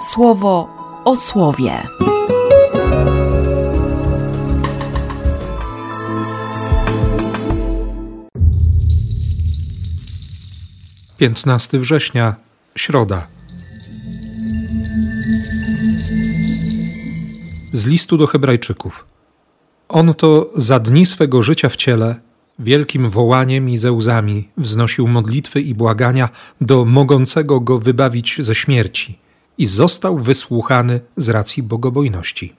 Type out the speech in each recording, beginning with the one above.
słowo o słowie. Piętnasty września, środa. Z listu do Hebrajczyków. On to za dni swego życia w ciele wielkim wołaniem i ze łzami wznosił modlitwy i błagania do mogącego go wybawić ze śmierci i został wysłuchany z racji bogobojności.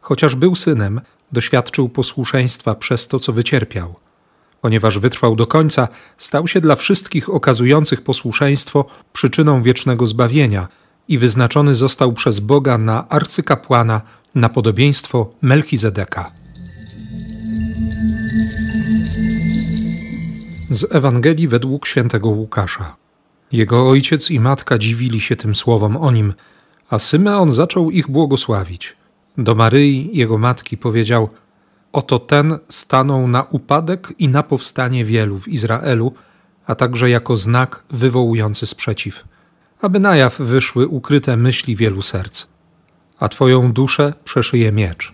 Chociaż był synem, doświadczył posłuszeństwa przez to, co wycierpiał. Ponieważ wytrwał do końca, stał się dla wszystkich okazujących posłuszeństwo przyczyną wiecznego zbawienia i wyznaczony został przez Boga na arcykapłana na podobieństwo Melchizedeka. Z Ewangelii według świętego Łukasza. Jego ojciec i matka dziwili się tym słowom o nim, a Symeon zaczął ich błogosławić. Do Maryi, jego matki, powiedział: Oto ten stanął na upadek i na powstanie wielu w Izraelu, a także jako znak wywołujący sprzeciw, aby na jaw wyszły ukryte myśli wielu serc. A twoją duszę przeszyje miecz.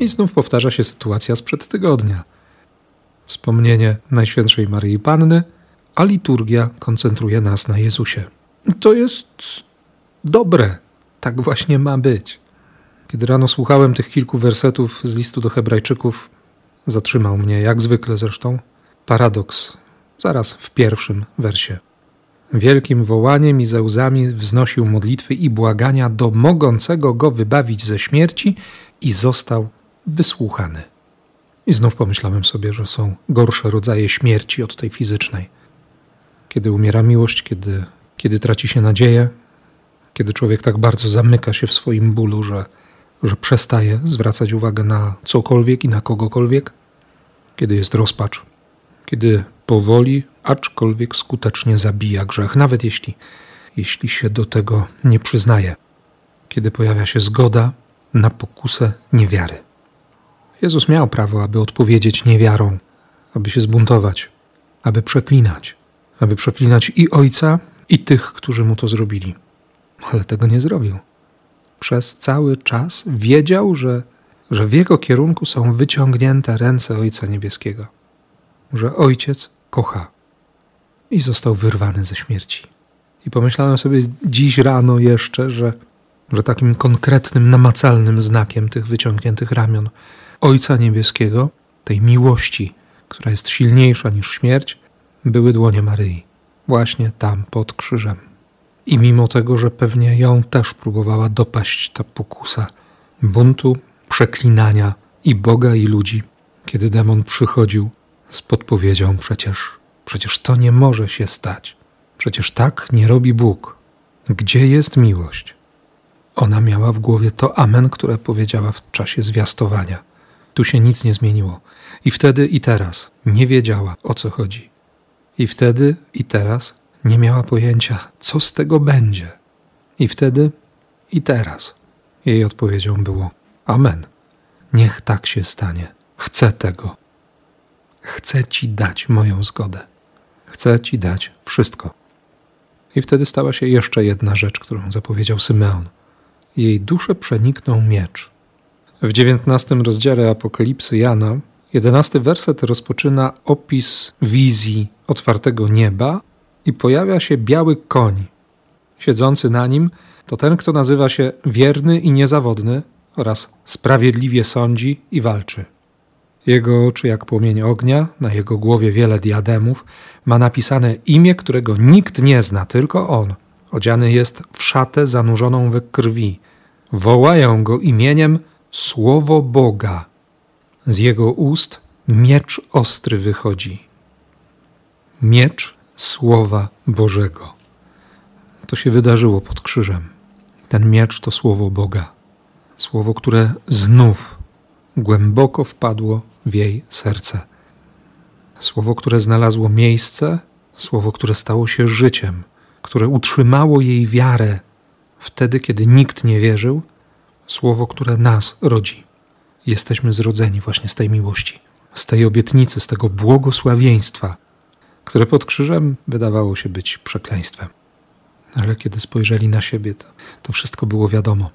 I znów powtarza się sytuacja sprzed tygodnia. Wspomnienie Najświętszej Maryi Panny, a liturgia koncentruje nas na Jezusie. To jest dobre. Tak właśnie ma być. Kiedy rano słuchałem tych kilku wersetów z listu do Hebrajczyków, zatrzymał mnie, jak zwykle zresztą, paradoks zaraz w pierwszym wersie. Wielkim wołaniem i ze łzami wznosił modlitwy i błagania do mogącego go wybawić ze śmierci i został wysłuchany. I znów pomyślałem sobie, że są gorsze rodzaje śmierci od tej fizycznej. Kiedy umiera miłość, kiedy, kiedy traci się nadzieję, kiedy człowiek tak bardzo zamyka się w swoim bólu, że, że przestaje zwracać uwagę na cokolwiek i na kogokolwiek, kiedy jest rozpacz, kiedy powoli, aczkolwiek skutecznie zabija grzech, nawet jeśli, jeśli się do tego nie przyznaje, kiedy pojawia się zgoda na pokusę niewiary. Jezus miał prawo, aby odpowiedzieć niewiarą, aby się zbuntować, aby przeklinać, aby przeklinać i Ojca, i tych, którzy mu to zrobili. Ale tego nie zrobił. Przez cały czas wiedział, że, że w jego kierunku są wyciągnięte ręce Ojca Niebieskiego, że Ojciec kocha i został wyrwany ze śmierci. I pomyślałem sobie dziś rano jeszcze, że, że takim konkretnym, namacalnym znakiem tych wyciągniętych ramion Ojca Niebieskiego, tej miłości, która jest silniejsza niż śmierć, były dłonie Maryi, właśnie tam pod krzyżem. I mimo tego, że pewnie ją też próbowała dopaść ta pokusa buntu, przeklinania i Boga, i ludzi, kiedy demon przychodził z podpowiedzią: przecież, przecież to nie może się stać. Przecież tak nie robi Bóg. Gdzie jest miłość? Ona miała w głowie to amen, które powiedziała w czasie zwiastowania. Tu się nic nie zmieniło. I wtedy, i teraz nie wiedziała, o co chodzi. I wtedy, i teraz nie miała pojęcia, co z tego będzie. I wtedy, i teraz jej odpowiedzią było: Amen. Niech tak się stanie. Chcę tego. Chcę Ci dać moją zgodę. Chcę Ci dać wszystko. I wtedy stała się jeszcze jedna rzecz, którą zapowiedział Symeon. Jej duszę przeniknął miecz w dziewiętnastym rozdziale Apokalipsy Jana, jedenasty werset rozpoczyna opis wizji otwartego nieba i pojawia się biały koń. Siedzący na nim to ten, kto nazywa się wierny i niezawodny oraz sprawiedliwie sądzi i walczy. Jego oczy jak płomień ognia, na jego głowie wiele diademów, ma napisane imię, którego nikt nie zna, tylko on. Odziany jest w szatę zanurzoną we krwi. Wołają go imieniem słowo Boga. Z jego ust miecz ostry wychodzi. Miecz słowa Bożego. To się wydarzyło pod krzyżem. Ten miecz to słowo Boga. Słowo, które znów głęboko wpadło w jej serce. Słowo, które znalazło miejsce, słowo, które stało się życiem, które utrzymało jej wiarę wtedy, kiedy nikt nie wierzył słowo, które nas rodzi. Jesteśmy zrodzeni właśnie z tej miłości, z tej obietnicy, z tego błogosławieństwa. które pod krzyżem wydawało się być przekleństwem. Ale kiedy spojrzeli na siebie, to, to wszystko było wiadomo.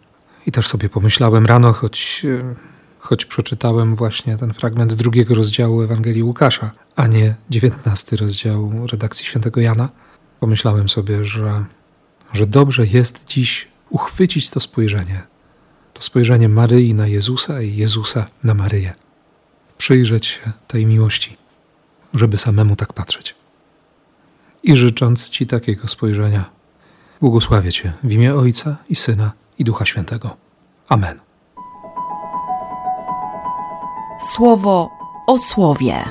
I też sobie pomyślałem rano, choć, e, choć przeczytałem właśnie ten fragment drugiego rozdziału Ewangelii Łukasza, a nie dziewiętnasty rozdział redakcji świętego Jana, pomyślałem sobie, że, że dobrze jest dziś uchwycić to spojrzenie. To spojrzenie Maryi na Jezusa i Jezusa na Maryję. Przyjrzeć się tej miłości, żeby samemu tak patrzeć. I życząc Ci takiego spojrzenia, błogosławię Cię w imię Ojca i Syna i Ducha Świętego. Amen. Słowo o słowie.